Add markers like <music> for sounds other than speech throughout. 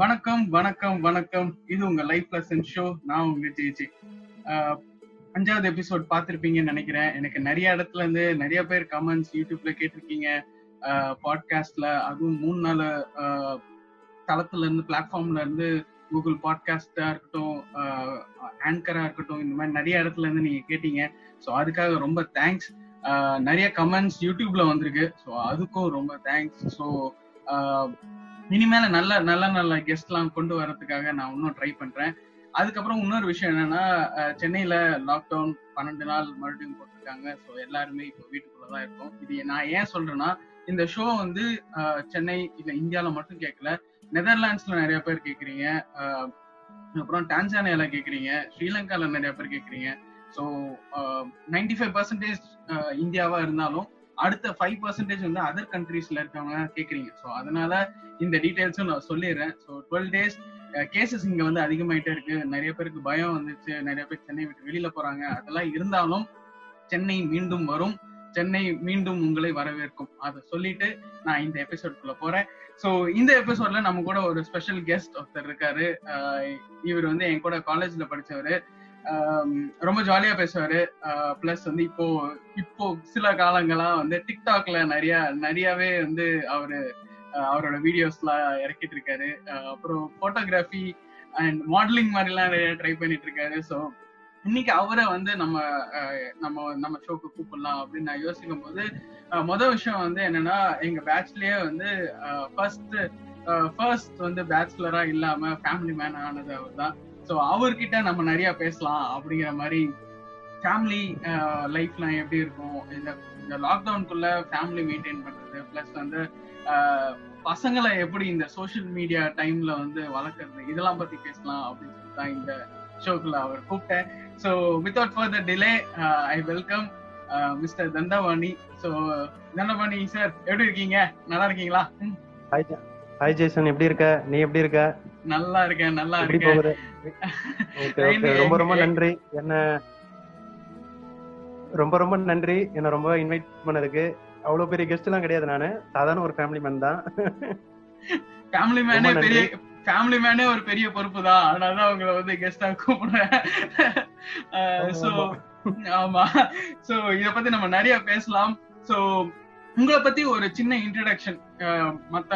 வணக்கம் வணக்கம் வணக்கம். இது உங்க லைஃப் லெசன் ஷோ நான் உங்க ஜெயிச்சி அஞ்சாவது எபிசோட் பார்த்துருப்பீங்கன்னு நினைக்கிறேன். எனக்கு நிறைய இடத்துல இருந்து நிறைய பேர் கமெண்ட்ஸ் யூடியூப்ல கேட்டிருக்கீங்க. பாட்காஸ்ட்ல அதுவும் மூணு நாள் தளத்துல இருந்து பிளாட்ஃபார்ம்ல இருந்து கூகுள் பாட்காஸ்டா இருக்கட்டும் ஆங்கரா இருக்கட்டும் இந்த மாதிரி நிறைய இடத்துல இருந்து நீங்க கேட்டீங்க. ஸோ அதுக்காக ரொம்ப தேங்க்ஸ் நிறைய கமெண்ட்ஸ் யூடியூப்ல வந்திருக்கு. ஸோ அதுக்கும் ரொம்ப தேங்க்ஸ் ஸோ இனிமேல நல்ல நல்ல நல்ல கெஸ்ட்லாம் கொண்டு வரதுக்காக நான் இன்னும் ட்ரை பண்றேன். அதுக்கப்புறம் இன்னொரு விஷயம் என்னன்னா சென்னையில லாக்டவுன் பன்னெண்டு நாள் மறுபடியும் போட்டிருக்காங்க. ஸோ எல்லாருமே இப்போ வீட்டுக்குள்ளதான் இருக்கும். இது நான் ஏன் சொல்றேன்னா இந்த ஷோ வந்து சென்னை இல்ல இந்தியாவில மட்டும் கேட்கல நெதர்லாண்ட்ஸ்ல நிறைய பேர் கேக்குறீங்க. அப்புறம் டான்சானியால கேக்குறீங்க. ஸ்ரீலங்கால நிறைய பேர் கேக்குறீங்க. ஸோ நைன்டி ஃபைவ் பர்சன்டேஜ் இந்தியாவா இருந்தாலும் அடுத்த ஃபைவ் பர்சன்டேஜ் வந்து அதர் கண்ட்ரீஸ்ல இருக்கவங்க கேக்குறீங்க. ஸோ அதனால இந்த டீடைல்ஸும் நான் சொல்லிடுறேன். ஸோ டுவெல் டேஸ் கேசஸ் இங்க வந்து அதிகமாயிட்டே இருக்கு. நிறைய பேருக்கு பயம் வந்துச்சு. நிறைய பேர் சென்னை விட்டு வெளியில போறாங்க. அதெல்லாம் இருந்தாலும் சென்னை மீண்டும் வரும். சென்னை மீண்டும் உங்களை வரவேற்கும். அதை சொல்லிட்டு நான் இந்த எபிசோட்குள்ள போறேன். ஸோ இந்த எபிசோட்ல நம்ம கூட ஒரு ஸ்பெஷல் கெஸ்ட் ஒருத்தர் இருக்காரு. இவர் வந்து என் கூட காலேஜ்ல படிச்சவரு. ரொம்ப ஜாலியா பேசுவாரு. பிளஸ் வந்து இப்போ இப்போ சில காலங்களா வந்து டிக்டாக்ல நிறைய நிறையவே வந்து அவரு அவரோட வீடியோஸ்லாம் இறக்கிட்டு இருக்காரு. அப்புறம் போட்டோகிராஃபி அண்ட் மாடலிங் மாதிரிலாம் நிறைய ட்ரை பண்ணிட்டு இருக்காரு. ஸோ இன்னைக்கு அவரை வந்து நம்ம நம்ம நம்ம ஷோக்கு கூப்பிடலாம் அப்படின்னு நான் யோசிக்கும் போது மொதல் விஷயம் வந்து என்னன்னா எங்க பேட்ச்லயே வந்து ஃபர்ஸ்ட் ஃபர்ஸ்ட் வந்து பேச்சுலரா இல்லாம ஃபேமிலி மேன் ஆனது அவர் தான். ஸோ அவர்கிட்ட நம்ம நிறைய பேசலாம் அப்படிங்கிற மாதிரி ஃபேமிலி லைஃப்லாம் எப்படி இருக்கும்? இந்த இந்த லாக்டவுனுக்குள்ள ஃபேமிலி மெயின்டைன் பண்றது பிளஸ் வந்து பசங்களை எப்படி இந்த சோசியல் மீடியா டைம்ல வந்து வளர்க்கறது? இதெல்லாம் பத்தி பேசலாம் அப்படின்னு சொல்லி தான் இந்த ஷோக்குள்ள அவர் கூப்பிட்டேன். So without further delay I welcome mister Thandavani so Thandavani sir எப்படி இருக்கீங்க? நல்லா இருக்கீங்களா? ஹாய் ஜேசன் எப்படி இருக்க? நீ எப்படி இருக்க? நல்லா இருக்கேன் நல்லா இருக்கேன். <laughs> ரொம்ப ரொம்ப நன்றி. என்ன ரொம்ப ரொம்ப நன்றி. என்ன ரொம்ப இன்வைட் பண்ணதுக்கு. அவ்வளவு பெரிய கெஸ்ட் எல்லாம் கிடையாது நானு. சாதாரண ஒரு ஃபேமிலி மேன் தான். ஃபேமிலி மேனே பெரிய ஃபேமிலி மேனே ஒரு பெரிய பொறுப்பு தான் அதனாலதான் உங்களை வந்து கெஸ்டா கூப்பிடுறேன். <laughs> சோ ஆமா சோ இத பத்தி நம்ம நிறைய பேசலாம். சோ உங்களை பத்தி ஒரு சின்ன இன்ட்ரடக்ஷன் மத்த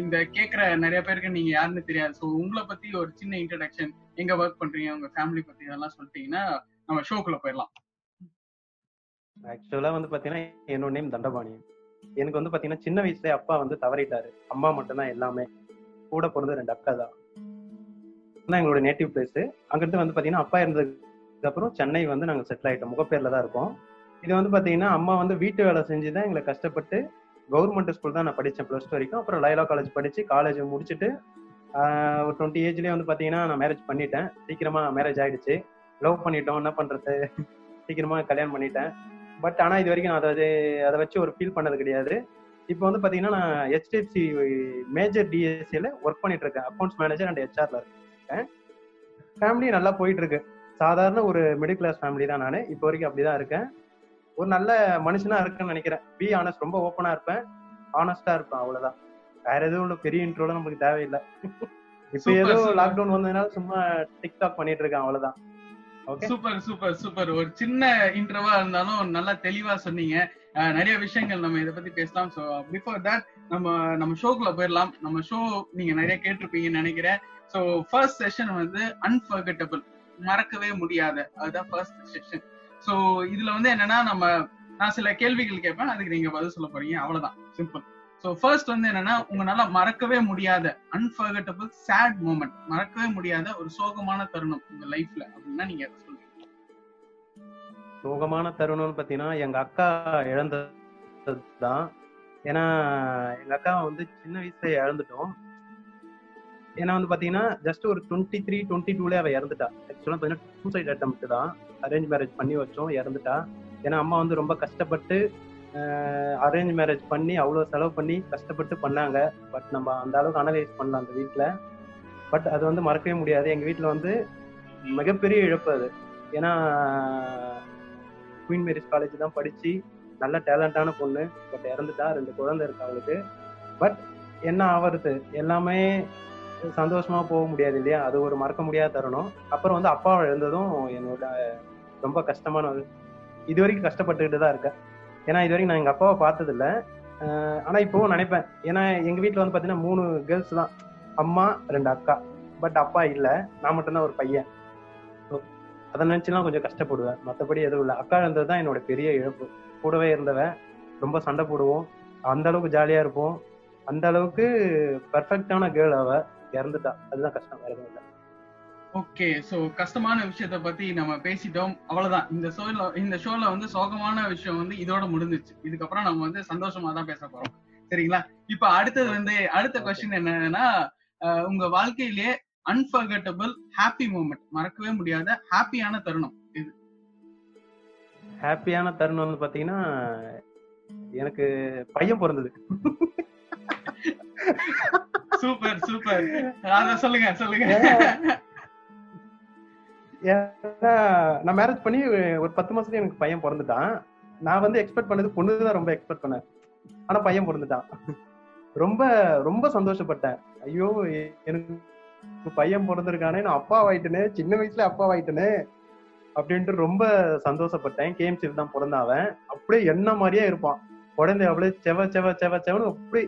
இந்த கேக்குற நிறைய பேருக்கு நீங்க யாருன்னு தெரியாது. ஸோ உங்களை பத்தி ஒரு சின்ன இன்ட்ரடக்ஷன் எங்க ஒர்க் பண்றீங்க உங்க ஃபேமிலி பத்தி இதெல்லாம் சொல்லிட்டீங்கன்னா நம்ம ஷோக்குள்ள போயிடலாம். ஆக்சுவலா வந்து பாத்தீங்கன்னா என்னோட நேம் தண்டபாணி. எனக்கு வந்து பாத்தீங்கன்னா சின்ன வயசுல அப்பா வந்து தவறிட்டாரு. அம்மா மட்டும்தான் எல்லாமே. கூட பிறந்த ரெண்டு அக்கா தான். எங்களோட நேட்டிவ் பிளேஸ் அங்கிருந்து வந்து பாத்தீங்கன்னா அப்பா இருந்ததுக்கு அப்புறம் சென்னை வந்து நாங்க செட்டில் ஆயிட்டோம். முகப்பேர்ல தான் இருக்கோம். இது வந்து பாத்தீங்கன்னா அம்மா வந்து வீட்டு வேலை செஞ்சு தான் எங்களை கஷ்டப்பட்டு கவர்மெண்ட் ஸ்கூல் தான் நான் படித்தேன் ப்ளஸ் டூ வரைக்கும். அப்புறம் லைலா காலேஜ் படிச்சு காலேஜ் முடிச்சுட்டு ஒரு டுவெண்ட்டி ஏஜ்லேயே வந்து பார்த்தீங்கன்னா நான் மேரேஜ் பண்ணிட்டேன். சீக்கிரமா மேரேஜ் ஆயிடுச்சு. லவ் பண்ணிட்டோம். என்ன பண்றது? சீக்கிரமா கல்யாணம் பண்ணிட்டேன். பட் ஆனா இது வரைக்கும் நான் அதை அதை வச்சு ஒரு ஃபீல் பண்ணது கிடையாது. இப்போ வந்து பாத்தீங்கன்னா நான் ஹெச்டிஎஃப்சி மேஜர் டிஎஸ்சியில ஒர்க் பண்ணிட்டு இருக்கேன். அக்கௌண்ட்ஸ் மேனேஜர் அண்ட் ஹெச்ஆர்ல இருக்கேன். ஃபேமிலி நல்லா போயிட்டு இருக்கு. சாதாரண ஒரு மிடில் கிளாஸ் ஃபேமிலி தான் நான். இப்போ வரைக்கும் அப்படிதான் இருக்கேன். ஒரு நல்ல மனுஷனா இருக்குன்னு நினைக்கிறேன். பி ஆனஸ்ட் ரொம்ப ஓப்பனா இருப்பேன். ஆனஸ்டா இருப்பேன் அவ்வளவுதான். வேற எதுவும் உள்ள பெரிய இன்ட்ரோல நமக்கு தேவையில்லை. <laughs> இப்ப ஏதோ லாக்டவுன் வந்ததுனால சும்மா டிக்டாக் பண்ணிட்டு இருக்கேன் அவ்வளவுதான். சூப்பர் சூப்பர் சூப்பர் ஒரு சின்ன இன்டர்வா இருந்தாலும் நல்லா தெளிவா சொன்னீங்க. நிறைய விஷயங்கள் நம்ம இதை பத்தி பேசலாம். ஸோ பிஃபோர் தட் நம்ம நம்ம ஷோக்குள்ள போயிடலாம். நம்ம ஷோ நீங்க நிறைய கேட்டிருப்பீங்கன்னு நினைக்கிறேன். ஸோ ஃபர்ஸ்ட் செஷன் வந்து அன்பர்கட்டபிள் மறக்கவே முடியாத. அதுதான் ஃபர்ஸ்ட் செஷன் ஸோ இதுல வந்து என்னன்னா நம்ம நான் சில கேள்விகள் கேட்பேன். அதுக்கு நீங்க பதில் சொல்ல போறீங்க. அவ்வளவுதான். சிம்பிள் ஸோ ஃபர்ஸ்ட் வந்து என்னன்னா உங்களால மறக்கவே முடியாத அன்பர்கட்டபிள் சேட் மூமெண்ட் மறக்கவே முடியாத ஒரு சோகமான தருணம் உங்க லைஃப்ல அப்படின்னா நீங்க எதை சொல்லுங்க சோகமான தருணம்னு பாத்தீங்கன்னா எங்க அக்கா இழந்ததுதான். ஏன்னா எங்க அக்கா வந்து சின்ன வயசுல இழந்துட்டோம். ஏன்னா வந்து பாத்தீங்கன்னா ஜஸ்ட் ஒரு டுவெண்ட்டி த்ரீ டுவெண்ட்டி டூல அவ இறந்துட்டா. ஆக்சுவலா பாத்தீங்கன்னா சூசைட் அட்டம் தான். அரேஞ்ச் மேரேஜ் பண்ணி வச்சோம் இறந்துட்டா. ஏன்னா அம்மா வந்து ரொம்ப கஷ்டப்பட்டு அரேஞ்ச் மேரேஜ் பண்ணி அவ்வளோ செலவு பண்ணி கஷ்டப்பட்டு பண்ணாங்க. பட் நம்ம அந்த அளவுக்கு அனலைஸ் பண்ணலாம் அந்த வீட்டில் பட் அது வந்து மறக்கவே முடியாது. எங்கள் வீட்டில் வந்து மிகப்பெரிய இழப்பு அது. ஏன்னா குயின் மேரிஸ் காலேஜ் தான் படித்து நல்ல டேலண்டான பொண்ணு. பட் இறந்துட்டா ரெண்டு குழந்தை இருக்கு அவளுக்கு. பட் என்ன ஆவறது? எல்லாமே சந்தோஷமா போக முடியாது இல்லையா? அது ஒரு மறக்க முடியாத தருணம். அப்புறம் வந்து அப்பாவை இழந்ததும் என்னோட ரொம்ப கஷ்டமான ஒரு இது வரைக்கும் கஷ்டப்பட்டுக்கிட்டு தான் இருக்கேன். ஏன்னா இது வரைக்கும் நான் எங்க அப்பாவை பார்த்தது இல்ல இப்போவும் ஆனா இப்பவும் நினைப்பேன். ஏன்னா எங்க வீட்டில் வந்து பாத்தீங்கன்னா மூணு கேர்ள்ஸ் தான். அம்மா ரெண்டு அக்கா. பட் அப்பா இல்ல. நான் மட்டும்தான் ஒரு பையன். அதை நினைச்சுலாம் கொஞ்சம் கஷ்டப்படுவேன். மற்றபடி எதுவும் இல்லை. அக்கா இருந்தது தான் என்னோட பெரிய இழப்பு. கூடவே இருந்தவன். ரொம்ப சண்டை போடுவோம். அந்த அளவுக்கு ஜாலியா இருப்போம். அந்த அளவுக்கு பர்ஃபெக்டான கேர்ள் அவ. இறந்துட்டா. அதுதான் கஷ்டம். வேற எதுவும் இல்லை. ஓகே சோ கஷ்டமான விஷயத்த பத்தி நம்ம பேசிட்டோம். அவ்வளவுதான். இந்த ஷோல இந்த ஷோல வந்து சோகமான விஷயம் வந்து இதோட முடிஞ்சிச்சு இதுக்கப்புறம் நம்ம வந்து சந்தோஷமா தான் பேச போறோம். சரிங்களா? இப்ப அடுத்தது வந்து அடுத்த கொஸ்டின் என்னன்னா உங்க வாழ்க்கையிலேயே அன்பர்கட்டபிள் ஹாப்பி மூமெண்ட் மறக்கவே முடியாத ஹாப்பியான தருணம் இது ஹாப்பியான தருணம் வந்து பாத்தீங்கன்னா எனக்கு பையன் பிறந்தது. <laughs> Super super. அத சொல்லுங்க சொல்லுங்க. ஏன்னா நான் மேரேஜ் பண்ணி ஒரு பத்து மாசத்துல எனக்கு பையன் பிறந்துட்டான். நான் வந்து எக்ஸ்பெக்ட் பண்ணது பொண்ணு தான் ரொம்ப எக்ஸ்பெக்ட் பண்ணேன். ஆனா பையன் பிறந்துட்டான். ரொம்ப ரொம்ப சந்தோஷப்பட்டேன். ஐயோ எனக்கு பையன் பிறந்திருக்கானே நான் அப்பா ஆயிட்டேனே சின்ன வயசுல அப்பா ஆயிட்டேனே அப்படின்ட்டு ரொம்ப சந்தோஷப்பட்டேன். கேஎம்சியில் தான் பிறந்தாவன் அப்படியே என்ன மாதிரியே இருப்பான். குழந்தை அப்படியே செவ செவ செவ செவன்னு அப்படி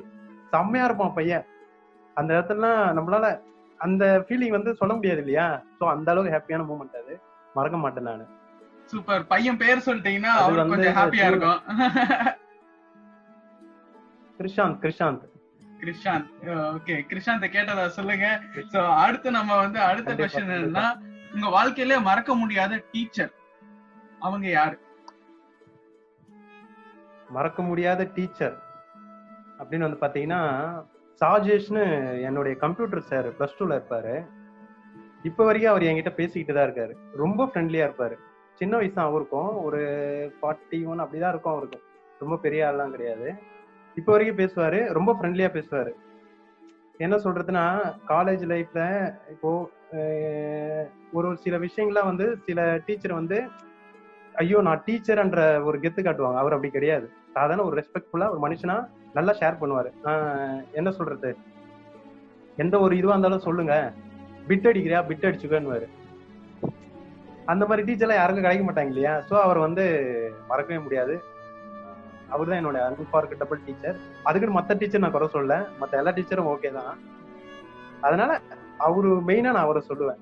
செம்மையா இருப்பான் பையன். அந்த இடத்துலலாம் நம்மளால அந்த ஃபீலிங் வந்து சொல்ல முடியாது இல்லையா சோ அந்த அளவுக்கு ஹாப்பியான மூமெண்ட் அது. மறக்க மாட்டேன் நானு. சூப்பர் பையன் பேர் சொல்லிட்டீங்கன்னா அவருக்கு கொஞ்சம் ஹாப்பியா இருக்கும். கிருஷாந்த் கிருஷாந்த். கிருஷாந்த். ஓகே கிருஷாந்த் கேட்டதா சொல்லுங்க. சோ அடுத்து நம்ம வந்து அடுத்த கொஸ்டின் என்னன்னா உங்க வாழ்க்கையில மறக்க முடியாத டீச்சர் அவங்க யாரு? மறக்க முடியாத டீச்சர் அப்படின்னு வந்து பாத்தீங்கன்னா சாஜேஷ்னு என்னுடைய கம்ப்யூட்டர் சார் பிளஸ் டூல இருப்பாரு. இப்ப வரைக்கும் அவர் என்கிட்ட பேசிக்கிட்டு தான் இருக்காரு. ரொம்ப ஃப்ரெண்ட்லியா இருப்பாரு. சின்ன வயசு தான் அவருக்கும் ஒரு ஃபார்ட்டி ஒன் அப்படிதான் இருக்கும் அவருக்கும். ரொம்ப பெரிய ஆள்லாம் கிடையாது. இப்ப வரைக்கும் பேசுவாரு. ரொம்ப ஃப்ரெண்ட்லியா பேசுவாரு. என்ன சொல்றதுன்னா காலேஜ் லைஃப்ல இப்போ ஒரு ஒரு சில விஷயங்கள்லாம் வந்து சில டீச்சர் வந்து ஐயோ நான் டீச்சர்ன்ற ஒரு கெத்து காட்டுவாங்க. அவர் அப்படி கிடையாது. சாதாரண ஒரு ரெஸ்பெக்ட்ஃபுல்லா ஒரு மனுஷனா நல்லா ஷேர் பண்ணுவாரு. என்ன சொல்றது? எந்த ஒரு இதுவா இருந்தாலும் சொல்லுங்க. பிட் அடிக்கிறியா? பிட் அடிச்சுக்கன்னு அந்த மாதிரி டீச்சர்லாம் யாருக்கும் கிடைக்க மாட்டாங்க இல்லையா? ஸோ அவர் வந்து மறக்கவே முடியாது. அவர் தான் என்னோட அன்பார்கட்டபிள் டீச்சர் அதுக்குன்னு மற்ற டீச்சர் நான் குறை சொல்ல மற்ற எல்லா டீச்சரும் ஓகே தான். அதனால அவரு மெயினா நான் அவரை சொல்லுவேன்.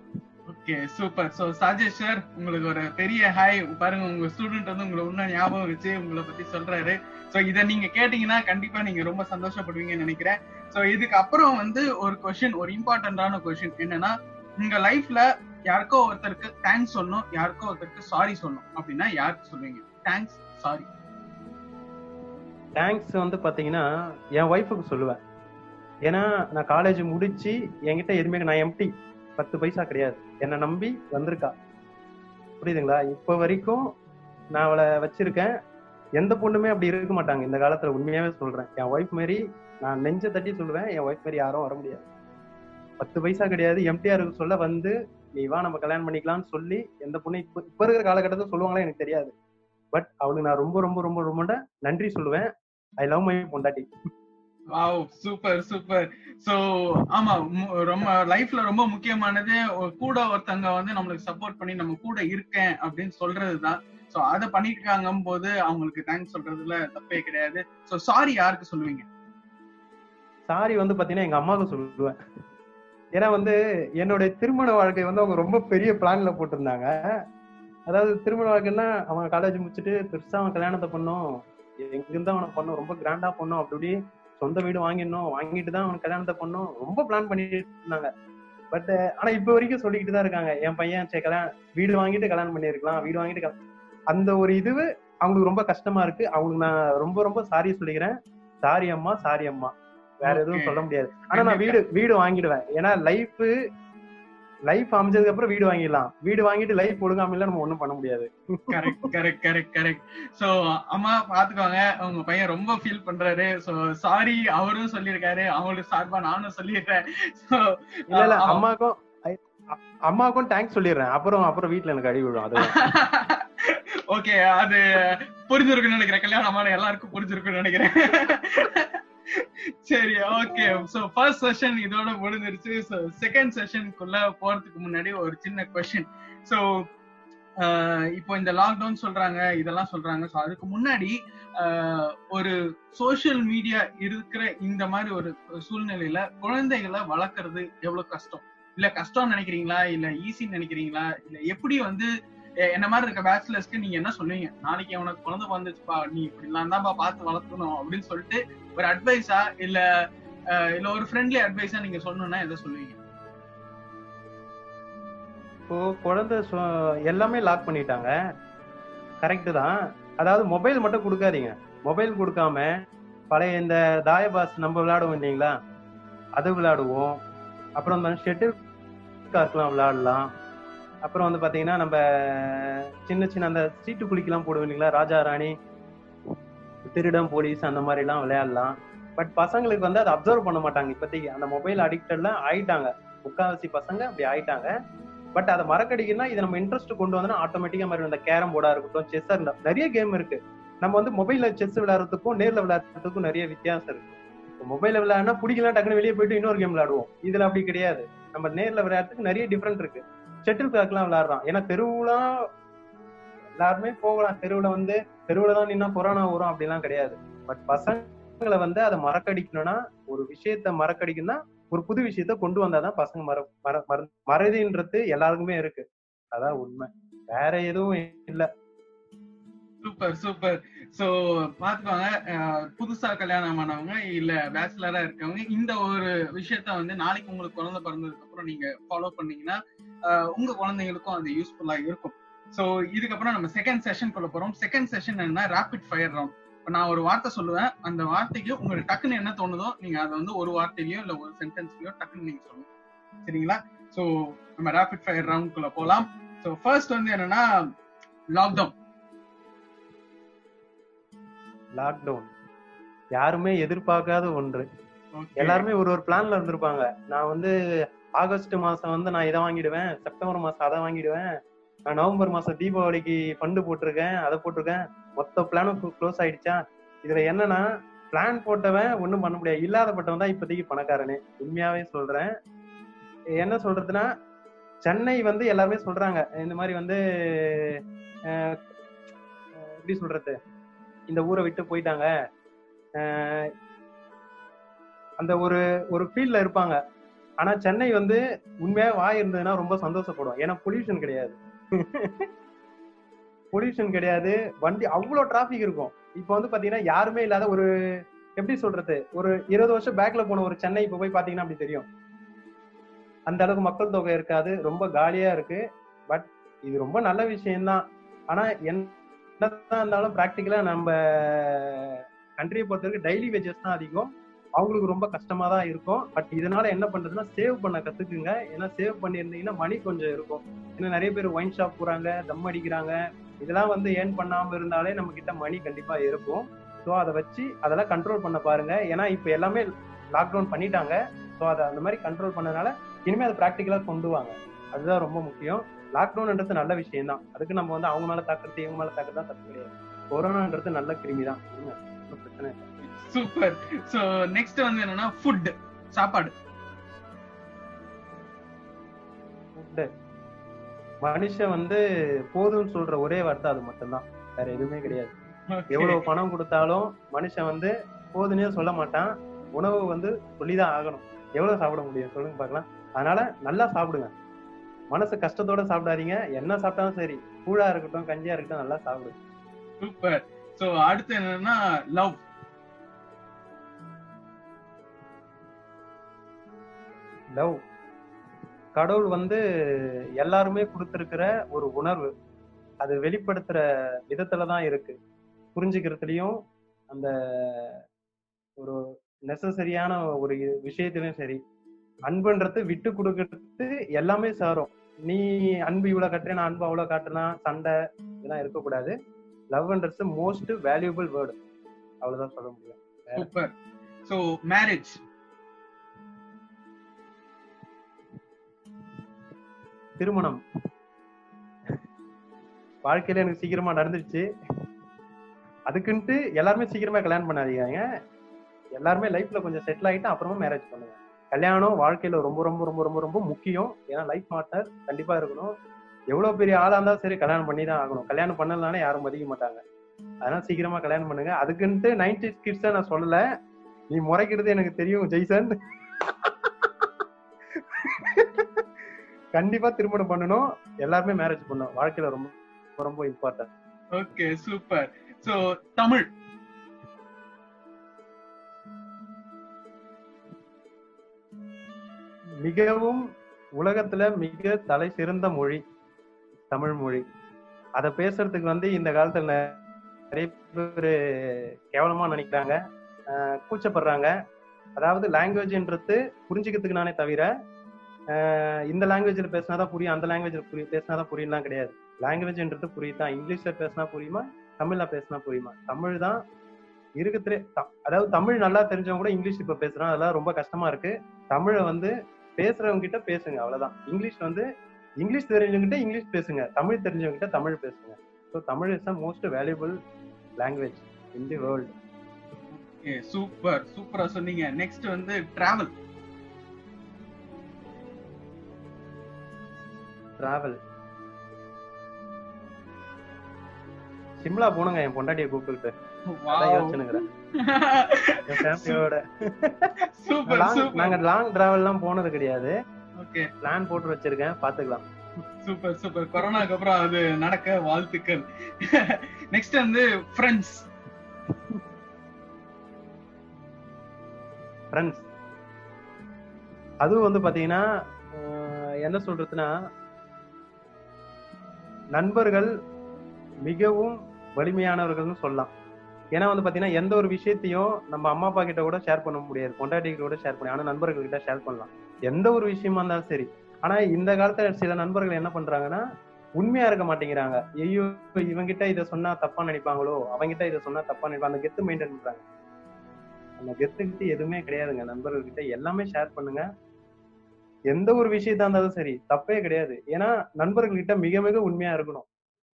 Okay super so Sajesh sir உங்களுக்கு ஒரு பெரிய ஹாய் பாருங்க உங்க ஸ்டூடெண்ட் வந்து உங்களை இன்னும் ஞாபகம் வச்சு உங்களை பத்தி சொல்றாரு. சோ இத நீங்க கேட்டீங்கன்னா கண்டிப்பா நீங்க ரொம்ப சந்தோஷப்படுவீங்கன்னு நினைக்கிறேன். சோ இதுக்கு அப்புறம் வந்து ஒரு கொஸ்டின் ஒரு இம்பார்ட்டன்டான கொஸ்டின் என்னன்னா உங்க லைஃப்ல யாருக்கோ ஒருத்தருக்கு தேங்க்ஸ் சொல்லணும் யாருக்கோ ஒருத்தருக்கு சாரி சொல்லணும். அப்படின்னா யாருக்கு சொல்லுவீங்க? தேங்க்ஸ் சாரி தேங்க்ஸ் வந்து பாத்தீங்கன்னா என் ஒய்ஃபுக்கு சொல்லுவேன். ஏன்னா நான் காலேஜ் முடிச்சு என்கிட்ட எதுவுமே நான் எம்டி பத்து பைசா கிடையாது. என்னை நம்பி வந்திருக்கா. புரியுதுங்களா? இப்போ வரைக்கும் நான் அவளை வச்சிருக்கேன். எந்த பொண்ணுமே அப்படி இருக்க மாட்டாங்க. இந்த காலத்துல உண்மையாவே சொல்றேன். என் ஒய்ஃப் மாரி நான் நெஞ்ச தட்டி சொல்லுவேன். என் ஒய்ஃப் மாரி யாரும் வர முடியாது. பத்து பைசா கிடையாது. எம்டிஆர் சொல்ல வந்து நீ வா நம்ம கல்யாணம் பண்ணிக்கலாம்னு சொல்லி எந்த பொண்ணு இப்ப இப்ப இருக்கிற காலகட்டத்தில் சொல்லுவாங்களா எனக்கு தெரியாது. பட் அவளுக்கு நான் ரொம்ப ரொம்ப ரொம்ப ரொம்ப நன்றி சொல்லுவேன். ஐ லவ் மை பொண்டாட்டி. சூப்பர் சூப்பர் சோ ஆமா ரொம்ப லைஃப்ல ரொம்ப முக்கியமானது கூட ஒருத்தங்க வந்து நம்மளுக்கு சப்போர்ட் பண்ணி நம்ம கூட இருக்கேன் அப்படின்னு சொல்றதுதான். சோ அத பண்ணிருக்காங்கும் போது அவங்களுக்கு தேங்க்ஸ் சொல்றதுல தப்பே கிடையாது. சோ சாரி யாருக்கு சொல்லுவீங்க? சாரி வந்து பாத்தீங்கன்னா எங்க அம்மாவுக்கு சொல்லுவேன். ஏன்னா வந்து என்னுடைய திருமண வாழ்க்கை வந்து அவங்க ரொம்ப பெரிய பிளான்ல போட்டிருந்தாங்க. அதாவது திருமண வாழ்க்கைன்னா அவங்க காலேஜ் முடிச்சுட்டு பெருசா அவன் கல்யாணத்தை பண்ணோம். எங்கிருந்து அவனை பண்ணோம் ரொம்ப கிராண்டா பண்ணோம் அப்படி சொந்த வீடு வாங்கிடணும் வாங்கிட்டு தான் அவனுக்கு கல்யாணத்தை பண்ணோம் ரொம்ப பிளான் பண்ணிட்டு இருந்தாங்க பட் ஆனா இப்ப வரைக்கும் சொல்லிக்கிட்டு தான் இருக்காங்க. என் பையன் சரி கல்யாணம் வீடு வாங்கிட்டு கல்யாணம் பண்ணிருக்கலாம் வீடு வாங்கிட்டு அந்த ஒரு இதுவு அவங்களுக்கு ரொம்ப கஷ்டமா இருக்கு. அவங்களுக்கு நான் ரொம்ப ரொம்ப சாரி சொல்லிக்கிறேன். சாரி அம்மா சாரி அம்மா. வேற எதுவும். சொல்ல முடியாது. ஆனா நான் வீடு வீடு வாங்கிடுவேன். ஏன்னா லைஃப் லைஃப் அமைஞ்சதுக்கு அப்புறம் வீடு வாங்கிடலாம். வீடு வாங்கிட்டு லைஃப் ஒழுங்காம இல்ல நம்ம ஒண்ணும் பண்ண முடியாது. Correct correct correct correct so அம்மா பாத்துக்கோங்க. உங்க பையன் ரொம்ப ஃபீல் பண்றாரு. சோ சாரி அவரும் சொல்லியிருக்காரு. அவங்களுக்கு சார்பா நானும் சொல்லிடுறேன். இல்ல இல்ல அம்மாக்கும் அம்மாவுக்கும் தேங்க்ஸ் சொல்லிடுறேன். அப்புறம் அப்புறம் வீட்ல எனக்கு அடி விடும் <laughs> அது ஓகே அது புரிஞ்சிருக்குன்னு நினைக்கிறேன். கல்யாணமான எல்லாருக்கும் புரிஞ்சிருக்குன்னு நினைக்கிறேன். <laughs> சரி ஓகே சோ ஃபர்ஸ்ட் செஷன் இதோட முடிஞ்சிருச்சு. சோ செகண்ட் செஷனுக்குள்ள போறதுக்கு முன்னாடி ஒரு சின்ன கொஸ்டின் சோ இப்போ இந்த லாக்டவுன் சொல்றாங்க இதெல்லாம் சொல்றாங்க. ஸோ அதுக்கு முன்னாடி ஆஹ், ஒரு சோஷியல் மீடியா இருக்கிற இந்த மாதிரி ஒரு சூழ்நிலையில குழந்தைகளை வளர்க்கறது எவ்வளவு கஷ்டம்? இல்ல கஷ்டம்னு நினைக்கிறீங்களா? இல்ல ஈஸின்னு நினைக்கிறீங்களா? இல்ல எப்படி வந்து என்ன மாதிரி இருக்க பேச்சுலர்ஸ்க்கு நீங்க என்ன சொல்லுவீங்க நாளைக்கு உனக்கு குழந்தை வந்துச்சுப்பா நீ இப்படி எல்லாம் தான்ப்பா பார்த்து வளர்த்தணும் அப்படின்னு சொல்லிட்டு ஒரு அட்வைஸா இல்ல இல்ல ஒரு ஃப்ரெண்ட்லி அட்வைஸா நீங்க சொல்லணும்னா எதை சொல்லுவீங்க? இப்போ குழந்தை சொ- எல்லாமே லாக் பண்ணிட்டாங்க. கரெக்டு தான். அதாவது மொபைல் மட்டும் கொடுக்காதீங்க. மொபைல் கொடுக்காம பழைய இந்த தாயபாஸ் நம்ம விளையாடுவோம் இல்லைங்களா? அது விளையாடுவோம். அப்புறம் ஷெட்டில் கார்க்லாம் விளையாடலாம். அப்புறம் வந்து பாத்தீங்கன்னா நம்ம சின்ன சின்ன அந்த சீட்டு குளிக்கெல்லாம் போடுவோம் இல்லைங்களா? ராஜா ராணி திருடம் போலீஸ் அந்த மாதிரி எல்லாம் விளையாடலாம். பட் பசங்களுக்கு வந்து அதை அப்சர்வ் பண்ண மாட்டாங்க. இப்போதைக்கு அந்த மொபைல் அடிக்டட்ல ஆயிட்டாங்க. முக்காவாசி பசங்க அப்படி ஆயிட்டாங்க. பட் அதை மறக்கடிக்கணும்னா இது நம்ம இன்ட்ரெஸ்ட் கொண்டு வந்தோம்னா ஆட்டோமேட்டிக்கா மாதிரி இந்த கேரம் போர்டா இருக்கட்டும் செஸ் நிறைய கேம் இருக்கு. நம்ம வந்து மொபைல்ல செஸ் விளையாடுறதுக்கும் நேர்ல விளையாடுறதுக்கும் நிறைய வித்தியாசம் இருக்கு. மொபைல்ல விளையாடினா பிடிக்கலாம் டக்குனு வெளியே போயிட்டு இன்னொரு கேம் விளையாடுவோம். இதுல அப்படி கிடையாது. நம்ம நேர்ல விளையாடுறதுக்கு நிறைய டிஃப்ரெண்ட் இருக்கு. ஷட்டில் எல்லாம் விளையாடுறான். ஏன்னா தெருவுலாம் எல்லாருமே போகலாம். தெருவுல வந்து தெருவுல தான் நின்னா கொரோனா வரும் அப்படிலாம் கிடையாது. பட் பசங்களை வந்து அதை மறக்கடிக்கணும்னா ஒரு விஷயத்த மறக்கடிக்கணும்னா ஒரு புது விஷயத்த கொண்டு வந்தாதான் பசங்க மற மற மற- மறதின்றது எல்லாருக்குமே இருக்கு. அதான் உண்மை. வேற எதுவும் இல்ல. சூப்பர் சூப்பர் சோ பாத்துக்கோங்க புதுசா கல்யாணம் ஆனவங்க இல்ல பேச்சுலரா இருக்கவங்க இந்த ஒரு விஷயத்த வந்து நாளைக்கு உங்களுக்கு குழந்தை பிறந்ததுக்கு அப்புறம் நீங்க ஃபாலோ பண்ணீங்கன்னா உங்க குழந்தைங்களுக்கும் அது யூஸ்ஃபுல்லா இருக்கும். சோ இதுக்கப்புறம் நம்ம செகண்ட் செஷன் கொள்ள போறோம். செகண்ட் செஷன் என்ன ரேபிட் ஃபயர் ரவுண்ட் இப்ப நான் ஒரு வார்த்தை சொல்லுவேன். அந்த வார்த்தைக்கு உங்களுக்கு டக்குன்னு என்ன தோணுதோ நீங்க அதை வந்து ஒரு வார்த்தையிலயோ இல்ல ஒரு சென்டென்ஸ்லயோ டக்குன்னு நீங்க சொல்லணும் சரிங்களா? சோ நம்ம ரேபிட் ஃபயர் ரவுண்ட் குள்ள போலாம். சோ ஃபர்ஸ்ட் வந்து என்னன்னா லாக்டவுன் லாக்டவுன் யாருமே எதிர்பார்க்காத ஒன்று. எல்லாருமே ஒரு ஒரு பிளான்ல இருந்திருப்பாங்க. நான் வந்து ஆகஸ்ட் மாசம் வந்து நான் இதை வாங்கிடுவேன் செப்டம்பர் மாசம் அதை வாங்கிடுவேன் நான் நவம்பர் மாசம் தீபாவளிக்கு ஃபண்டு போட்டிருக்கேன் அதை போட்டிருக்கேன். மொத்த பிளானும் க்ளோஸ் ஆயிடுச்சா? இதுல என்னன்னா பிளான் போட்டவன் ஒண்ணும் பண்ண முடியாது. இல்லாதப்பட்டவன் தான் இப்போதைக்கு பணக்காரனே. உண்மையாவே சொல்றேன். என்ன சொல்றதுன்னா சென்னை வந்து எல்லாருமே சொல்றாங்க. இந்த மாதிரி வந்து எப்படி சொல்றது? இந்த ஊரை விட்டு போயிட்டாங்க. அந்த ஒரு ஒரு ஃபீல்ட்ல இருப்பாங்க. ஆனா சென்னை வந்து உண்மையா வாய் இருந்ததுன்னா ரொம்ப சந்தோஷப்படும் ஏன்னா பொல்யூஷன் கிடையாது. <laughs> பொல்யூஷன் கிடையாது. வண்டி அவ்வளோ டிராபிக் இருக்கும். இப்போ வந்து பாத்தீங்கன்னா யாருமே இல்லாத ஒரு எப்படி சொல்றது? ஒரு இருபது வருஷம் பேக்ல போன ஒரு சென்னை இப்போ போய் பாத்தீங்கன்னா அப்படி தெரியும். அந்த அளவுக்கு மக்கள் தொகை இருக்காது. ரொம்ப காலியா இருக்கு. பட் இது ரொம்ப நல்ல விஷயம்தான். ஆனா என்னதான் இருந்தாலும் பிராக்டிக்கலா நம்ம கண்ட்ரியை பொறுத்தவரைக்கும் டெய்லி வேஜஸ் தான் அதிகம். அவங்களுக்கு ரொம்ப கஷ்டமா தான் இருக்கும். பட் இதனால என்ன பண்றதுன்னா சேவ் பண்ண கத்துக்குங்க. ஏன்னா சேவ் பண்ணியிருந்தீங்கன்னா மணி கொஞ்சம் இருக்கும். ஏன்னா நிறைய பேர் ஒயின் ஷாப் போறாங்க தம் அடிக்கிறாங்க. இதெல்லாம் வந்து ஏர்ன் பண்ணாம இருந்தாலே நம்ம கிட்ட மணி கண்டிப்பா இருக்கும். ஸோ அதை வச்சு அதெல்லாம் கண்ட்ரோல் பண்ண பாருங்க. ஏன்னா இப்போ எல்லாமே லாக்டவுன் பண்ணிட்டாங்க. ஸோ அதை அந்த மாதிரி கண்ட்ரோல் பண்ணனால இனிமே அதை ப்ராக்டிக்கலா கொண்டு வாங்க. அதுதான் ரொம்ப முக்கியம். லாக்டவுன்ன்றது நல்ல விஷயம் தான் அதுக்கு நம்ம வந்து அவங்க மேல தாக்குறது இவங்க மேல தாக்குறது தப்பு கிடையாது. கொரோனான்றது நல்ல கிருமி தான் பிரச்சனை சூப்பர் சோ நெக்ஸ்ட் வந்து என்னன்னா ஃபுட் சாப்பாடு. மனுஷன் வந்து போதும்னு சொல்ற ஒரே வார்த்தை அது மட்டும்தான். வேற எதுவுமே கிடையாது. எவ்வளவு பணம் கொடுத்தாலும் மனுஷன் வந்து போதுன்னே சொல்ல மாட்டான். உணவு வந்து சொல்லிதான் ஆகணும். எவ்வளவு சாப்பிட முடியும்? சொல்லுங்க பார்க்கலாம். அதனால நல்லா சாப்பிடுங்க. மனசு கஷ்டத்தோட சாப்பிடாதீங்க. என்ன சாப்பிட்டாலும் சரி. கூழா இருக்கட்டும் கஞ்சியா இருக்கட்டும் நல்லா சாப்பிடுங்க சூப்பர். சோ அடுத்து என்னன்னா லவ் லவ் கடவுள் வந்து எல்லாருமே கொடுத்திருக்கிற ஒரு உணர்வு. அது வெளிப்படுத்துற விதத்துல தான் இருக்கு. புரிஞ்சுக்கிறதுலயும் அந்த ஒரு நெசசரியான ஒரு விஷயத்திலும் சரி. அன்புன்றது விட்டு கொடுக்கறது எல்லாமே சாரும். நீ அன்பு இவ்வளவு கட்டுறேன் நான் அன்பு அவ்வளவு காட்டுனா சண்டை இதெல்லாம் இருக்கக்கூடாது. லவ்ன்றது மோஸ்ட் வேல்யூபிள் வேர்டு அவ்வளவுதான் சொல்ல முடியும். சூப்பர் சோ மேரேஜ் திருமணம். வாழ்க்கையில எனக்கு சீக்கிரமா நடந்துருச்சு. அதுக்குன்ட்டு எல்லாருமே சீக்கிரமா கல்யாணம் பண்ணாதீங்க. எல்லாருமே லைஃப்ல கொஞ்சம் செட்டில் ஆயிட்டு அப்புறமா மேரேஜ் பண்ணுங்க. கல்யாணம் வாழ்க்கையில ரொம்ப ரொம்ப ரொம்ப ரொம்ப ரொம்ப முக்கியம். ஏன்னா லைஃப் பார்ட்னர் கண்டிப்பா இருக்கணும். எவ்வளவு பெரிய ஆளா இருந்தாலும் சரி கல்யாணம் பண்ணி தான் ஆகணும். கல்யாணம் பண்ணலனாலே யாரும் மதிக்க மாட்டாங்க. அதனால சீக்கிரமா கல்யாணம் பண்ணுங்க. அதுக்குன்ட்டு நைன்டி கிட்ஸ நான் சொல்லல. நீ முறைக்கிறது எனக்கு தெரியும் ஜெய்சன். கண்டிப்பா திருமணம் பண்ணணும். எல்லாருமே மேரேஜ் பண்ணணும். வாழ்க்கையில ரொம்ப ரொம்ப important okay super so Tamil. மிகவும் உலகத்துல மிக தலை சிறந்த மொழி தமிழ் மொழி. அதை பேசுறதுக்கு வந்து இந்த காலத்துல நிறைய பேர் கேவலமா நினைக்கிறாங்க கூச்சப்படுறாங்க. அதாவது லாங்குவேஜ்ன்றது புரிஞ்சுக்கிறதுக்கு நானே தவிர இந்த லாங்குவேஜில் பேசினாதான் புரியும் அந்த லாங்குவேஜில் புரிய பேசினாதான் புரியலாம் கிடையாது. லாங்குவேஜ்ன்றது புரியுதான் இங்கிலீஷில் பேசினா புரியுமா? தமிழில் பேசினா புரியுமா? தமிழ் தான் இருக்கிறதுலே த- அதாவது தமிழ் நல்லா தெரிஞ்சவங்க கூட இங்கிலீஷ் இப்போ பேசுகிறான் அதெல்லாம் ரொம்ப கஷ்டமா இருக்கு. தமிழை வந்து பேசுறவங்க கிட்ட பேசுங்க அவ்வளவுதான். இங்கிலீஷ் வந்து இங்கிலீஷ் தெரிஞ்சவங்க கிட்ட இங்கிலீஷ் பேசுங்க தமிழ் தெரிஞ்சவங்க கிட்ட தமிழ் பேசுங்க. So Tamil is the most valuable language in the world super சூப்பரா சொன்னீங்க. நெக்ஸ்ட் வந்து டிராவல் டிராவல் சிம்லா போனுங்க என் பொண்டாட்டியை கூப்பிட்டுக்கிட்டு. நாங்க லாங் டிராவல் எல்லாம் போனது கிடையாது. பிளான் போட்டு வச்சிருக்கேன். பாத்துக்கலாம். சூப்பர் சூப்பர் கொரோனாக்கு அப்புறம் அது நடக்க வாழ்த்துக்கள். நெக்ஸ்ட் வந்து ஃப்ரெண்ட்ஸ் ஃப்ரெண்ட்ஸ் அதுவும் வந்து பாத்தீங்கன்னா என்ன சொல்றதுன்னா நண்பர்கள் மிகவும் வலிமையானவர்கள்னு சொல்லலாம். ஏன்னா வந்து பாத்தீங்கன்னா எந்த ஒரு விஷயத்தையும் நம்ம அம்மா அப்பா கிட்ட கூட ஷேர் பண்ண முடியாது. பொண்டாட்டி கூட ஷேர் பண்ணி ஆனா நண்பர்கள் கிட்ட ஷேர் பண்ணலாம். எந்த ஒரு விஷயமா இருந்தாலும் சரி. ஆனா இந்த காலத்துல சில நண்பர்கள் என்ன பண்றாங்கன்னா உண்மையா இருக்க மாட்டேங்கிறாங்க. ஐயோ இவங்கிட்ட இதை சொன்னா தப்பா நினைப்பாங்களோ? அவங்கிட்ட இதை சொன்னா தப்பா நினைப்பாங்க அந்த கெத்து மெயின்டைன் பண்றாங்க. அந்த கெத்துக்கிட்டு எதுவுமே கிடையாதுங்க. நண்பர்கள் கிட்ட எல்லாமே ஷேர் பண்ணுங்க. எந்த ஒரு விஷயத்தா இருந்தாலும் சரி தப்பே கிடையாது. ஏன்னா நண்பர்கள்கிட்ட மிக மிக உண்மையா இருக்கணும்.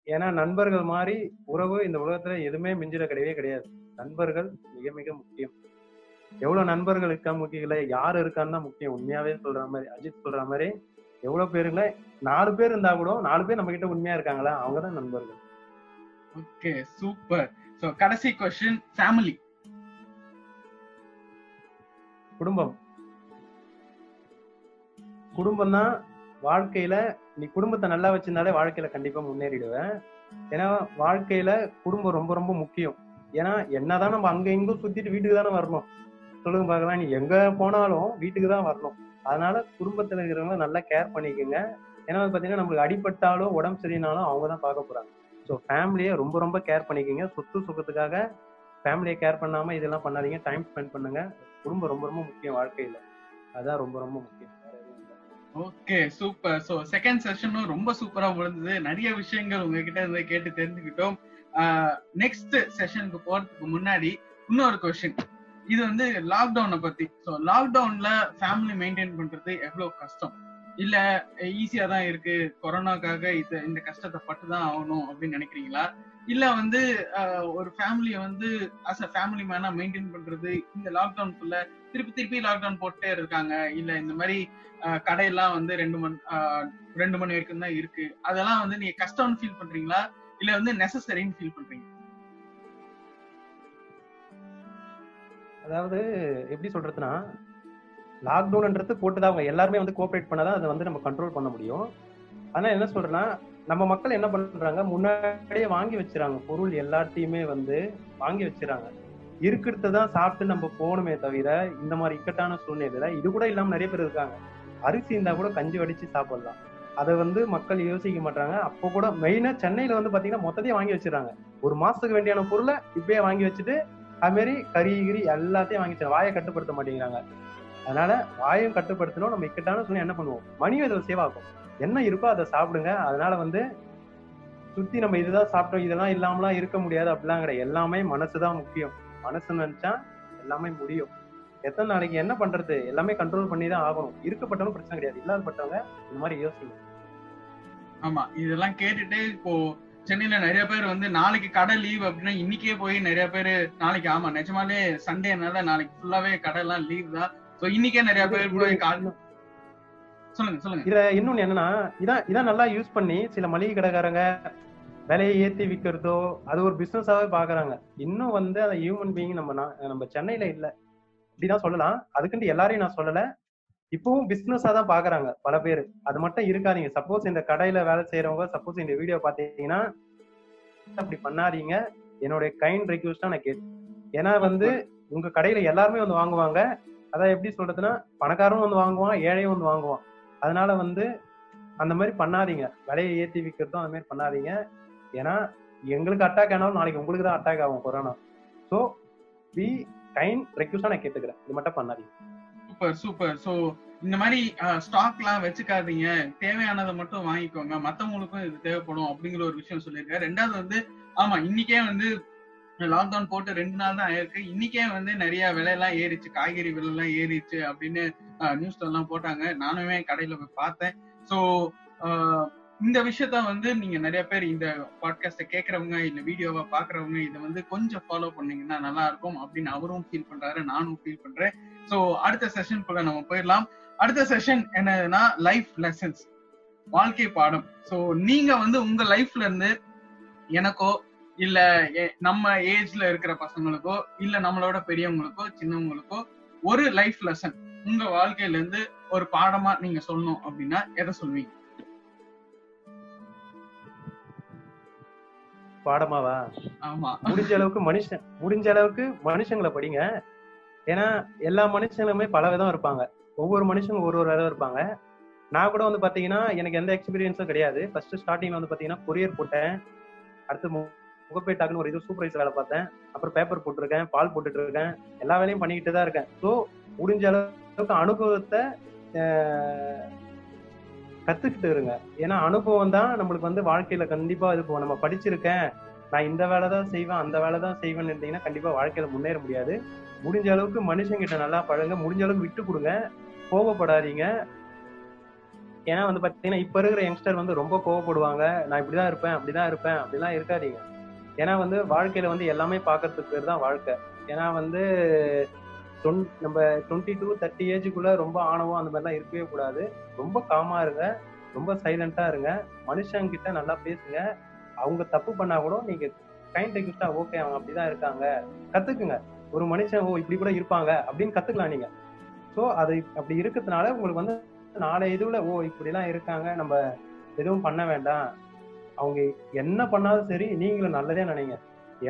ஏன்னா நண்பர்கள் மாதிரி உறவு இந்த உலகத்துல எதுவுமே மிஞ்சிட கிடையவே கிடையாது. நண்பர்கள் மிக மிக முக்கியம். எவ்வளவு நண்பர்கள் இருக்கா முக்கியம் இல்ல யாரு இருக்கான்னு தான் முக்கியம். உண்மையாவே சொல்ற மாதிரி அஜித் சொல்ற மாதிரி எவ்வளவு பேருங்கள நாலு பேர் இருந்தா கூட நாலு பேர் நம்ம கிட்ட உண்மையா இருக்காங்களா? அவங்கதான் நண்பர்கள். Okay super. சோ கடைசி கொஸ்டின் ஃபேமிலி குடும்பம். குடும்பம் தான் வாழ்க்கையில நீ குடும்பத்தை நல்லா வச்சிருந்தாலே வாழ்க்கையில கண்டிப்பா முன்னேறிடுவேன். ஏன்னா வாழ்க்கையில குடும்பம் ரொம்ப ரொம்ப முக்கியம். ஏன்னா என்னதான் நம்ம அங்க இங்கும் சுத்திட்டு வீட்டுக்கு தானே வரணும். சொல்லுங்க பார்க்கலாம் நீ எங்க போனாலும் வீட்டுக்கு தான் வரணும். அதனால குடும்பத்துல இருக்கிறவங்க நல்லா கேர் பண்ணிக்கோங்க. ஏன்னா வந்து பாத்தீங்கன்னா நம்மளுக்கு அடிபட்டாலும் உடம்பு சரியினாலும் அவங்க தான் பார்க்க போறாங்க. ஸோ ஃபேமிலியை ரொம்ப ரொம்ப கேர் பண்ணிக்கோங்க. சொத்து சுகத்துக்காக ஃபேமிலியை கேர் பண்ணாம இதெல்லாம் பண்ணாதீங்க. டைம் ஸ்பெண்ட் பண்ணுங்க. குடும்பம் ரொம்ப ரொம்ப முக்கியம் வாழ்க்கையில. அதான் ரொம்ப ரொம்ப முக்கியம். ஓகே சூப்பர் சோ செகண்ட் செஷனும் ரொம்ப சூப்பரா முடிஞ்சது. நிறைய விஷயங்கள் உங்ககிட்ட இருந்து கேட்டு தெரிஞ்சுக்கிட்டோம். Uh, நெக்ஸ்ட் செஷனுக்கு போறதுக்கு முன்னாடி இன்னொரு கொஸ்டின் இது வந்து லாக்டவுனை பத்தி. ஸோ லாக்டவுன்ல ஃபேமிலி மெயின்டைன் பண்றது எவ்வளவு கஷ்டம்? இல்ல ஈஸியா தான் இருக்கு. கொரோனாக்காக இது இந்த கஷ்டத்தை பட்டு தான் ஆகணும் அப்படின்னு நினைக்கிறீங்களா? இல்ல வந்து ஆஹ், ஒரு ஃபேமிலியை வந்து அஸ் அ ஃபேமிலி மேனா மெயின்டைன் பண்றது இந்த லாக்டவுன் குள்ள திருப்பி திருப்பி லாக்டவுன் போட்டே இருக்காங்க. இல்ல இந்த மாதிரி ஆஹ், கடையெல்லாம் வந்து ரெண்டு மணி ஆஹ், ரெண்டு மணி வரைக்கும் தான் இருக்கு. அதெல்லாம் வந்து நீங்க கஷ்டம்னு ஃபீல் பண்றீங்களா? இல்ல வந்து நெசசரின்னு ஃபீல் பண்றீங்க? அதாவது எப்படி சொல்றதுன்னா லாக்டவுன்ன்றது போட்டுதான் அவங்க எல்லாருமே வந்து கோஆப்ரேட் பண்ணாதான் அதை வந்து நம்ம கண்ட்ரோல் பண்ண முடியும். ஆனா என்ன சொல்றேன்னா நம்ம மக்கள் என்ன பண்றாங்க முன்னாடியே வாங்கி வச்சிராங்க பொருள் எல்லாத்தையுமே வந்து வாங்கி வச்சிராங்க இருக்கிறத தான் சாப்பிட்டு நம்ம போகணுமே தவிர இந்த மாதிரி இக்கட்டான சூழ்நிலையில இது கூட இல்லாம நிறைய பேர் இருக்காங்க. அரிசி இருந்தா கூட கஞ்சி வடிச்சு சாப்பிடலாம். அதை வந்து மக்கள் யோசிக்க மாட்டாங்க. அப்போ கூட மெயினா சென்னையில வந்து பாத்தீங்கன்னா மொத்தத்தையும் வாங்கி வச்சிடறாங்க. ஒரு மாசத்துக்கு வேண்டியான பொருளை இப்பயே வாங்கி வச்சுட்டு அது மாதிரி கறி கிரி எல்லாத்தையும் வாங்கி வச்சிடறாங்க. வாயை கட்டுப்படுத்த மாட்டேங்கிறாங்க. அதனால வாயும் கட்டுப்படுத்தணும். நம்ம இக்கட்டான சூழ்நிலை என்ன பண்ணுவோம்? மணியும் இதில் சேவ் ஆகும் என்ன இருக்கோ அதை சாப்பிடுங்க. அதனால வந்து சுத்தி நம்ம இதுதான் சாப்பிட்டோம். இதெல்லாம் இல்லாமலாம் இருக்க முடியாது. அப்படிலாம் கிடையாது. எல்லாமே மனசுதான் முக்கியம். மனசு நினைச்சா எல்லாமே முடியும். எத்தனை நாளைக்கு என்ன பண்றது? எல்லாமே கண்ட்ரோல் பண்ணி தான் ஆகணும். இருக்கப்பட்டவங்க பிரச்சனை கிடையாது. இல்லாதப்பட்டவங்க இந்த மாதிரி யோசிங்க. ஆமா. இதெல்லாம் கேட்டுட்டு இப்போ சென்னையில நிறைய பேர் வந்து நாளைக்கு கடை லீவ் அப்படின்னா இன்னைக்கே போய் நிறைய பேர் நாளைக்கு ஆமா நிஜமாலே சண்டேனால நாளைக்கு ஃபுல்லாவே கடை எல்லாம் லீவ் தான். சோ இன்னைக்கே நிறைய பேர் சொல்லுங்க சொல்லுங்க. இதுல இன்னொன்னு என்னன்னா இதான் இதான் நல்லா யூஸ் பண்ணி சில மளிகை கடைக்காரங்க விலையை ஏத்தி விக்கிறதோ அது ஒரு பிசினஸாவே பாக்குறாங்க. இன்னும் வந்து அந்த ஹியூமன் பீயிங் நம்ம நம்ம சென்னையில இல்ல. இப்படிதான் சொல்லலாம். அதுக்குன்ட்டு எல்லாரையும் நான் சொல்லல. இப்பவும் பிசினஸா தான் பாக்குறாங்க பல பேர். அது மட்டும் இருக்காதீங்க. சப்போஸ் இந்த கடையில வேலை செய்யறவங்க சப்போஸ் இந்த வீடியோ பாத்தீங்கன்னா அப்படி பண்ணாதீங்க. என்னுடைய கைண்ட் ரெக்வஸ்டா நான் கேட்டு ஏன்னா வந்து உங்க கடையில எல்லாருமே வந்து வாங்குவாங்க. அதான் எப்படி சொல்றதுன்னா பணக்காரனும் வந்து வாங்குவான் ஏழையும் வந்து வாங்குவான். அதனால வந்து அந்த மாதிரி பண்ணாதீங்க. விலையை ஏற்றி விற்கிறதும் அந்த மாதிரி பண்ணாதீங்க. ஏன்னா எங்களுக்கு அட்டாக் ஆனாலும் நாளைக்கு உங்களுக்கு தான் அட்டாக் ஆகும் கொரோனா ஸோ பி கைண்ட் ரெக்வஸ்டா நான் கேட்டுக்கிறேன். இது மட்டும் பண்ணாதீங்க. சூப்பர் சூப்பர் ஸோ இந்த மாதிரி ஸ்டாக் எல்லாம் வச்சுக்காதீங்க. தேவையானதை மட்டும் வாங்கிக்கோங்க. மத்தவங்களுக்கும் இது தேவைப்படும் அப்படிங்கிற ஒரு விஷயம் சொல்லியிருக்காரு. ரெண்டாவது வந்து ஆமா இன்னைக்கே வந்து லாக்டவுன் போட்டு ரெண்டு நாள் தான் ஆயிருக்கு. இன்னைக்கே வந்து நிறைய விலையெல்லாம் ஏறிச்சு. காய்கறி விலை எல்லாம் ஏறிச்சு அப்படின்னு நியூஸ்ல எல்லாம் போட்டாங்க. நானுமே கடையில போய் பார்த்தேன். சோ இந்த விஷயத்த வந்து நீங்க நிறைய பேர் இந்த பாட்காஸ்ட கேக்குறவங்க இல்ல வீடியோவா பாக்குறவங்க இதை வந்து கொஞ்சம் ஃபாலோ பண்ணீங்கன்னா நல்லா இருக்கும் அப்படின்னு அவரும் ஃபீல் பண்றாரு. நானும் ஃபீல் பண்றேன். சோ அடுத்த செஷன் கூட நம்ம போயிடலாம். அடுத்த செஷன் என்னதுன்னா லைஃப் லெசன்ஸ் வாழ்க்கை பாடம். சோ நீங்க வந்து உங்க லைஃப்ல இருந்து எனக்கோ இல்ல நம்ம ஏஜ்ல இருக்கிற பசங்களுக்கோ இல்ல நம்மளோட பெரியவங்களுக்கோ சின்னவங்களுக்கோ ஒரு லைஃப் லெசன் உங்க வாழ்க்கையில இருந்து ஒரு பாடமா நீங்க சொல்லணும் அப்படின்னா எதை சொல்வீங்க பாடமாவா? ஆமா. முடிஞ்ச அளவுக்கு மனுஷன் முடிஞ்ச அளவுக்கு மனுஷங்களை படிங்க. ஏன்னா எல்லா மனுஷங்களுமே பல விதம் இருப்பாங்க. ஒவ்வொரு மனுஷங்க ஒரு ஒரு விதம் இருப்பாங்க. நான் கூட வந்து பாத்தீங்கன்னா எனக்கு எந்த எக்ஸ்பீரியன்ஸும் கிடையாது. ஃபர்ஸ்ட் ஸ்டார்டிங்ல வந்து பாத்தீங்கன்னா கொரியர் போட்டேன். அடுத்து முகப்பேட்டாக்குன்னு ஒரு இது சூப்பர்வைசர் வேலை பார்த்தேன். அப்புறம் பேப்பர் போட்டிருக்கேன் பால் போட்டுட்டு இருக்கேன் எல்லா வேலையும் பண்ணிக்கிட்டு தான் இருக்கேன். ஸோ முடிஞ்ச அளவுக்கு அனுபவத்தை கத்துக்கிட்டு இருங்க. ஏன்னா அனுபவம் தான் நம்மளுக்கு வந்து வாழ்க்கையில கண்டிப்பா இது இப்போ நம்ம படிச்சிருக்கேன். நான் இந்த வேலை தான் செய்வேன் அந்த வேலை தான் செய்வேன்னு இருந்தீங்கன்னா கண்டிப்பா வாழ்க்கையில முன்னேற முடியாது. முடிஞ்ச அளவுக்கு மனுஷங்கிட்ட நல்லா பழங்க முடிஞ்ச அளவுக்கு விட்டு கொடுங்க. கோவப்படாதீங்க. ஏன்னா வந்து பாத்தீங்கன்னா இப்ப இருக்கிற யங்ஸ்டர் வந்து ரொம்ப கோவப்படுவாங்க. நான் இப்படிதான் இருப்பேன் அப்படிதான் இருப்பேன் அப்படிலாம் இருக்காதீங்க. ஏன்னா வந்து வாழ்க்கையில வந்து எல்லாமே பாக்குறதுக்கு பேர் தான் வாழ்க்கை. ஏன்னா வந்து நம்ம டுவெண்ட்டி டூ தேர்ட்டி ஏஜுக்குள்ள ரொம்ப ஆணவம் அந்த மாதிரிலாம் இருக்கவே கூடாது. ரொம்ப காமா இருங்க. ரொம்ப சைலண்டா இருங்க. மனுஷங்கிட்ட நல்லா பேசுங்க. அவங்க தப்பு பண்ணா கூட நீங்க கைண்ட் ரெக்வஸ்டா ஓகே அவங்க அப்படிதான் இருக்காங்க. கத்துக்குங்க. ஒரு மனுஷன் ஓ இப்படி கூட இருப்பாங்க அப்படின்னு கத்துக்கலாம் நீங்க. ஸோ அது அப்படி இருக்கிறதுனால உங்களுக்கு வந்து நாளை இதுல ஓ இப்படிலாம் இருக்காங்க. நம்ம எதுவும் பண்ண வேண்டாம். அவங்க என்ன பண்ணாலும் சரி நீங்களும் நல்லதே நினைங்க.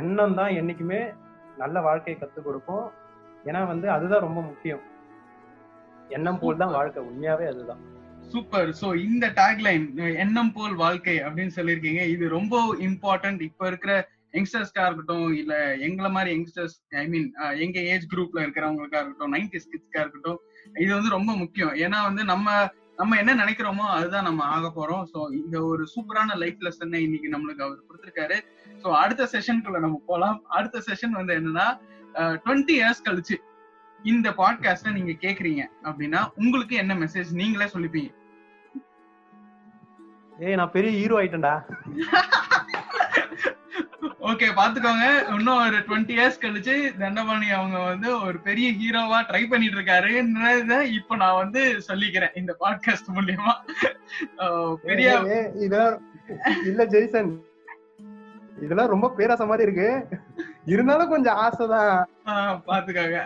எண்ணம் தான் என்னைக்குமே நல்ல வாழ்க்கையை கத்துக் கொடுக்கும். ஏன்னா வந்து அதுதான் ரொம்ப முக்கியம். எண்ணம் போல் தான் வாழ்க்கை. உண்மையாவே அதுதான். சூப்பர் சோ இந்த டேக்லைன் எண்ணம் போல் வாழ்க்கை அப்படின்னு சொல்லியிருக்கீங்க. இது ரொம்ப இம்பார்ட்டன்ட் இப்ப இருக்கிற யங்ஸ்டர்ஸ்க்கா இருக்கட்டும் இல்ல எங்களை மாதிரி யங்ஸ்டர்ஸ் ஐ மீன் எங்க ஏஜ் குரூப்ல இருக்கிறவங்களுக்கா இருக்கட்டும் நைன்டி கிட்ஸ்க்கா இருக்கட்டும் இது வந்து ரொம்ப முக்கியம். ஏன்னா வந்து நம்ம நம்ம என்ன நினைக்கிறோமோ அதுதான் நம்ம ஆக போறோம். சோ இந்த ஒரு சூப்பரான லைஃப் லெசனை இன்னைக்கு நம்மளுக்கு அவர் கொடுத்திருக்காரு. சோ அடுத்த செஷனுக்குள்ள நம்ம போலாம். அடுத்த செஷன் வந்து என்னன்னா டுவெண்ட்டி இயர்ஸ் கழிச்சு இந்த பாட்காஸ்ட நீங்க கேக்குறீங்க அப்படின்னா உங்களுக்கு என்ன மெசேஜ் நீங்களே சொல்லிப்பீங்க. ஏய் நான் பெரிய ஹீரோ ஆயிட்டேன்டா. <laughs> ஓகே பாத்துக்கோங்க இன்னும் ஒரு டுவெண்ட்டி இயர்ஸ் கழிச்சு தண்டபாணி அவங்க வந்து ஒரு பெரிய ஹீரோவா ட்ரை பண்ணிட்டு இருக்காருன்றத இப்ப நான் வந்து சொல்லிக்கிறேன் இந்த பாட்காஸ்ட் மூலியமா. பெரிய இல்ல ஜெய்சன். இதெல்லாம் ரொம்ப பேராச மாதிரி இருக்கு. இருந்தாலும் கொஞ்சம் ஆசைதான் பாத்துக்கோங்க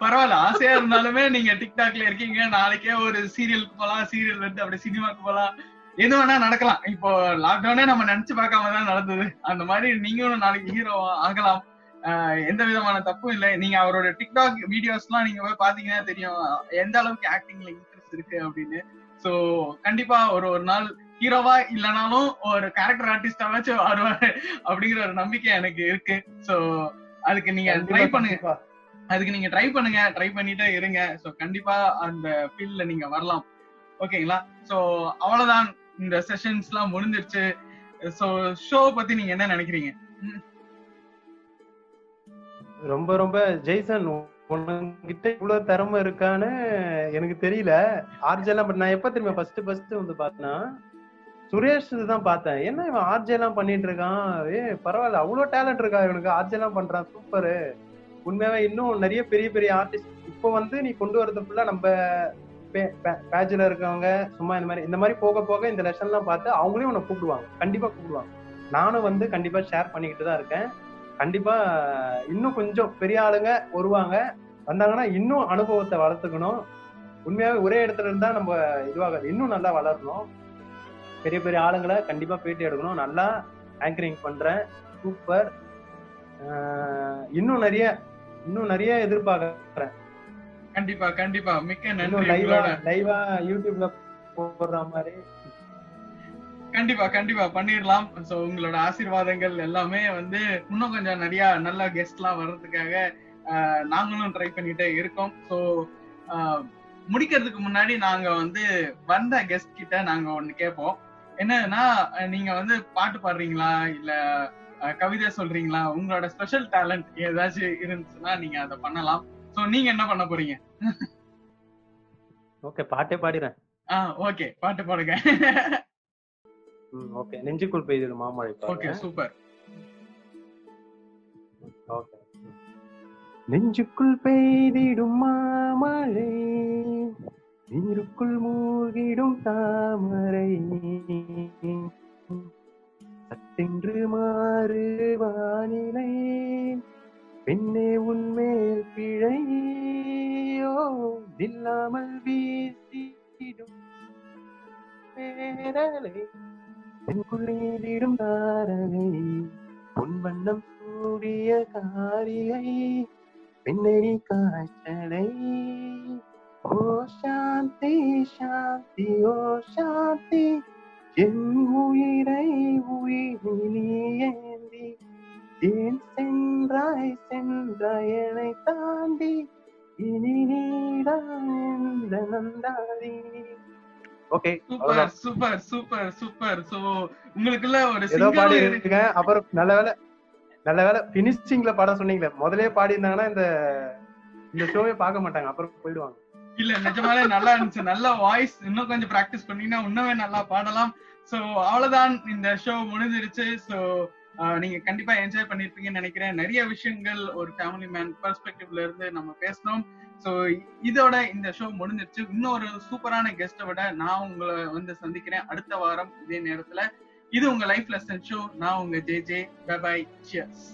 பரவாயில்ல. ஆசையா இருந்தாலுமே நீங்க டிக்டாக்ல இருக்கீங்க. நாளைக்கே ஒரு சீரியலுக்கு போலாம் சீரியல் வந்து அப்படி சினிமாக்கு போலாம். எது வேணா நடக்கலாம். இப்போ லாக்டவுனே நம்ம நினைச்சு பார்க்காம தான் நடந்தது. அந்த மாதிரி நீங்களும் நாளைக்கு ஹீரோ ஆகலாம். எந்த விதமான தப்பும் இல்லை. நீங்க அவரோட டிக்டாக் வீடியோஸ் எல்லாம் நீங்க போய் பாத்தீங்கன்னா தெரியும். எந்த அளவுக்கு ஆக்டிங்ல இன்ட்ரெஸ்ட் இருக்கு அப்படின்னு. சோ கண்டிப்பா ஒரு ஒரு நாள் ஹீரோவா இல்லைனாலும் ஒரு கேரக்டர் ஆர்டிஸ்டாவாச்சும் வருவாரு அப்படிங்கிற ஒரு நம்பிக்கை எனக்கு இருக்கு. சோ அதுக்கு நீங்க ட்ரை பண்ணுங்க. அதுக்கு நீங்க ட்ரை பண்ணுங்க. ட்ரை பண்ணிட்டே இருங்க. சோ கண்டிப்பா அந்த ஃபீல்ட்ல நீங்க வரலாம். ஓகேங்களா சோ அவ்வளவுதான். இந்த செஷன்ஸ் எல்லாம் முடிஞ்சிருச்சு. சோ ஷோ பத்தி நீங்க என்ன நினைக்கிறீங்க? ரொம்ப ரொம்ப ஜெய்சன் உன்கிட்ட இவ்வளவு திறமை இருக்கான்னு எனக்கு தெரியல. ஆர்ஜெல்லாம் பட் நான் எப்ப திரும்ப ஃபர்ஸ்ட் ஃபர்ஸ்ட் வந்து பார்த்தேன்னா சுரேஷ் தான் பார்த்தேன். என்ன இவன் ஆர்ஜே எல்லாம் பண்ணிட்டு இருக்கான்? ஏ பரவாயில்ல அவ்வளவு டேலண்ட் இருக்கா இவனுக்கு? ஆர்ஜே எல்லாம் பண்றான் சூப்பரு உண்மையாவே இன்னும் நிறைய பெரிய பெரிய ஆர்டிஸ்ட் இப்போ வந்து நீ கொண்டு வரது ஃபுல்லா நம்ம பேஜ்ல இருக்கவங்க சும்மா இந்த மாதிரி இந்த மாதிரி போக போக இந்த லெசன்லாம் பார்த்து அவங்களையும் உன்னை கூப்பிடுவாங்க. கண்டிப்பா கூப்பிடுவாங்க. நானும் வந்து கண்டிப்பா ஷேர் பண்ணிக்கிட்டு தான் இருக்கேன். கண்டிப்பா இன்னும் கொஞ்சம் பெரிய ஆளுங்க வருவாங்க. வந்தாங்கன்னா இன்னும் அனுபவத்தை வளர்த்துக்கணும். உண்மையாவே ஒரே இடத்துல இருந்தா நம்ம இதுவாகாது. இன்னும் நல்லா வளரணும். பெரிய பெரிய ஆளுங்களை கண்டிப்பா பேட்டி எடுக்கணும். நல்லா ஆங்கரிங் பண்றேன். சூப்பர் இன்னும் நிறைய இன்னும் நிறைய எதிர்பார்க்கறேன். கண்டிப்பா கண்டிப்பா. மிக்க நன்றி லைவா யூடியூப்ல போடுற மாதிரி. கண்டிப்பா கண்டிப்பா. பண்ணிடலாம். சோ உங்களோட ஆசீர்வாதங்கள் எல்லாமே வந்து இன்னும் கொஞ்சம் நிறைய நல்ல கெஸ்ட் எல்லாம் வர்றதுக்காக நாங்களும் ட்ரை பண்ணிட்டே இருக்கோம். சோ முடிக்கிறதுக்கு முன்னாடி நாங்க வந்து வந்த கெஸ்ட் கிட்ட நாங்க ஒண்ணு கேட்போம். என்னன்னா நீங்க வந்து பாட்டு பாடுறீங்களா? இல்ல கவிதை சொல்றீங்களா? உங்களோட ஸ்பெஷல் டேலண்ட் ஏதாச்சும் இருந்துச்சுன்னா நீங்க அதை பண்ணலாம். சோ நீங்க என்ன பண்ண போறீங்க? ஓகே பாட்டே பாடிறேன் ஆ ஓகே பாட்டு பாடுங்க. ஓகே நெஞ்சுக்குள் பெய்திடும் மாமழை ஓகே சூப்பர் ஓகே நெஞ்சுக்குள் பெய்திடும் மாமழை நீருக்குள் மூழ்கிடும் தாமரை. சட்டென்று மாறு வானிலை பெண்ணே உன்மேல் பிழையோ இல்லாமல் வீசிடும் பேரலை. தென்குள்ளீதிடும் தாரகை உன் வண்ணம் சூடிய காரிகை பெண்ணெறி காய்ச்சலை. ஓ சாந்தி சாந்தி ஓ சாந்தி என் உயிரை உயிரி ஏந்தி. ஏன் சென்றாய் சென்றாய் என்னை தாண்டி? இனி Nanduri okay super super super super. So உங்களுக்குள்ள ஒரு ஏதோ பாடி இருக்கேன் அப்புறம் நல்ல வேலை நல்ல வேலை பினிஷிங்ல பாட சொன்னீங்களே. முதல்லயே பாடி இருந்தாங்கன்னா இந்த இந்த ஷோவே பார்க்க மாட்டாங்க. அப்புறம் போயிடுவாங்க. இல்ல நிஜமாலே நல்லா இருந்துச்சு. நல்ல வாய்ஸ் இன்னும் கொஞ்சம் பிராக்டிஸ் பண்ணீங்கன்னா இன்னுமே நல்லா பாடலாம். சோ அவ்வளவுதான். இந்த ஷோ முடிஞ்சிருச்சு. சோ நீங்க கண்டிப்பா என்ஜாய் பண்ணிருப்பீங்கன்னு நினைக்கிறேன். நிறைய விஷயங்கள் ஒரு ஃபேமிலி மேன் பெர்ஸ்பெக்டிவ்ல இருந்து நம்ம பேசணும் ஸோ இதோட இந்த ஷோ முடிஞ்சிருச்சு. இன்னொரு சூப்பரான கெஸ்ட்டை விட நான் உங்களை வந்து சந்திக்கிறேன். அடுத்த வாரம் இதே நேரத்துல. இது உங்க லைஃப் லெசன் ஷோ நான் உங்க ஜே ஜே பாய் சியர்ஸ்